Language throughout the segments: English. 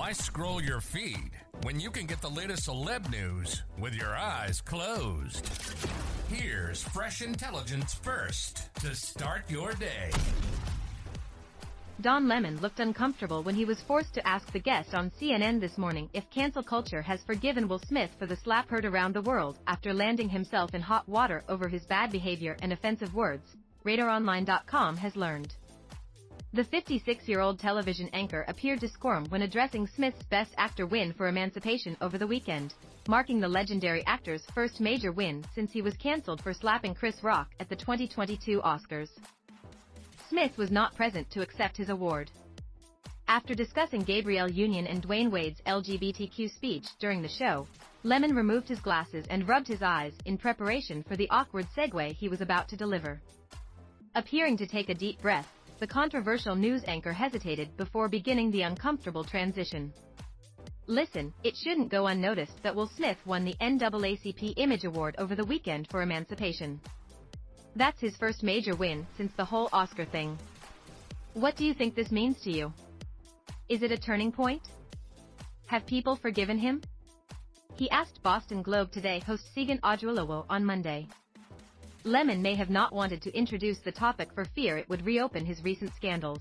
Why scroll your feed when you can get the latest celeb news with your eyes closed? Here's fresh intelligence first to start your day. Don Lemon looked uncomfortable when he was forced to ask the guest on CNN this morning if cancel culture has forgiven Will Smith for the slap heard around the world after landing himself in hot water over his bad behavior and offensive words, RadarOnline.com has learned. The 56-year-old television anchor appeared to squirm when addressing Smith's Best Actor win for Emancipation over the weekend, marking the legendary actor's first major win since he was cancelled for slapping Chris Rock at the 2022 Oscars. Smith was not present to accept his award. After discussing Gabrielle Union and Dwyane Wade's LGBTQ speech during the show, Lemon removed his glasses and rubbed his eyes in preparation for the awkward segue he was about to deliver. Appearing to take a deep breath, the controversial news anchor hesitated before beginning the uncomfortable transition. Listen, it shouldn't go unnoticed that Will Smith won the NAACP Image Award over the weekend for Emancipation. That's his first major win since the whole Oscar thing. What do you think this means to you? Is it a turning point? Have people forgiven him? He asked Boston Globe Today host Segun Oduolowo on Monday. Lemon may have not wanted to introduce the topic for fear it would reopen his recent scandals.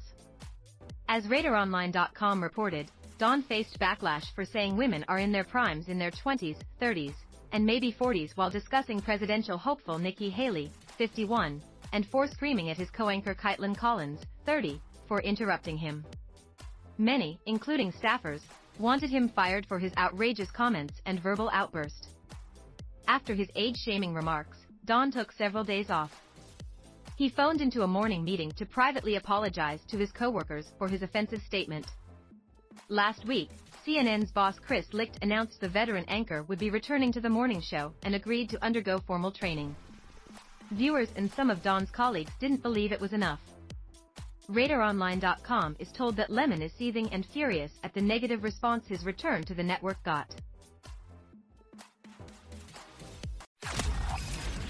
As RadarOnline.com reported, Don faced backlash for saying women are in their primes in their 20s, 30s, and maybe 40s while discussing presidential hopeful Nikki Haley, 51, and for screaming at his co-anchor Kaitlan Collins, 30, for interrupting him. Many, including staffers, wanted him fired for his outrageous comments and verbal outburst. After his age-shaming remarks, Don took several days off. He phoned into a morning meeting to privately apologize to his coworkers for his offensive statement. Last week, CNN's boss Chris Licht announced the veteran anchor would be returning to the morning show and agreed to undergo formal training. Viewers and some of Don's colleagues didn't believe it was enough. RadarOnline.com is told that Lemon is seething and furious at the negative response his return to the network got.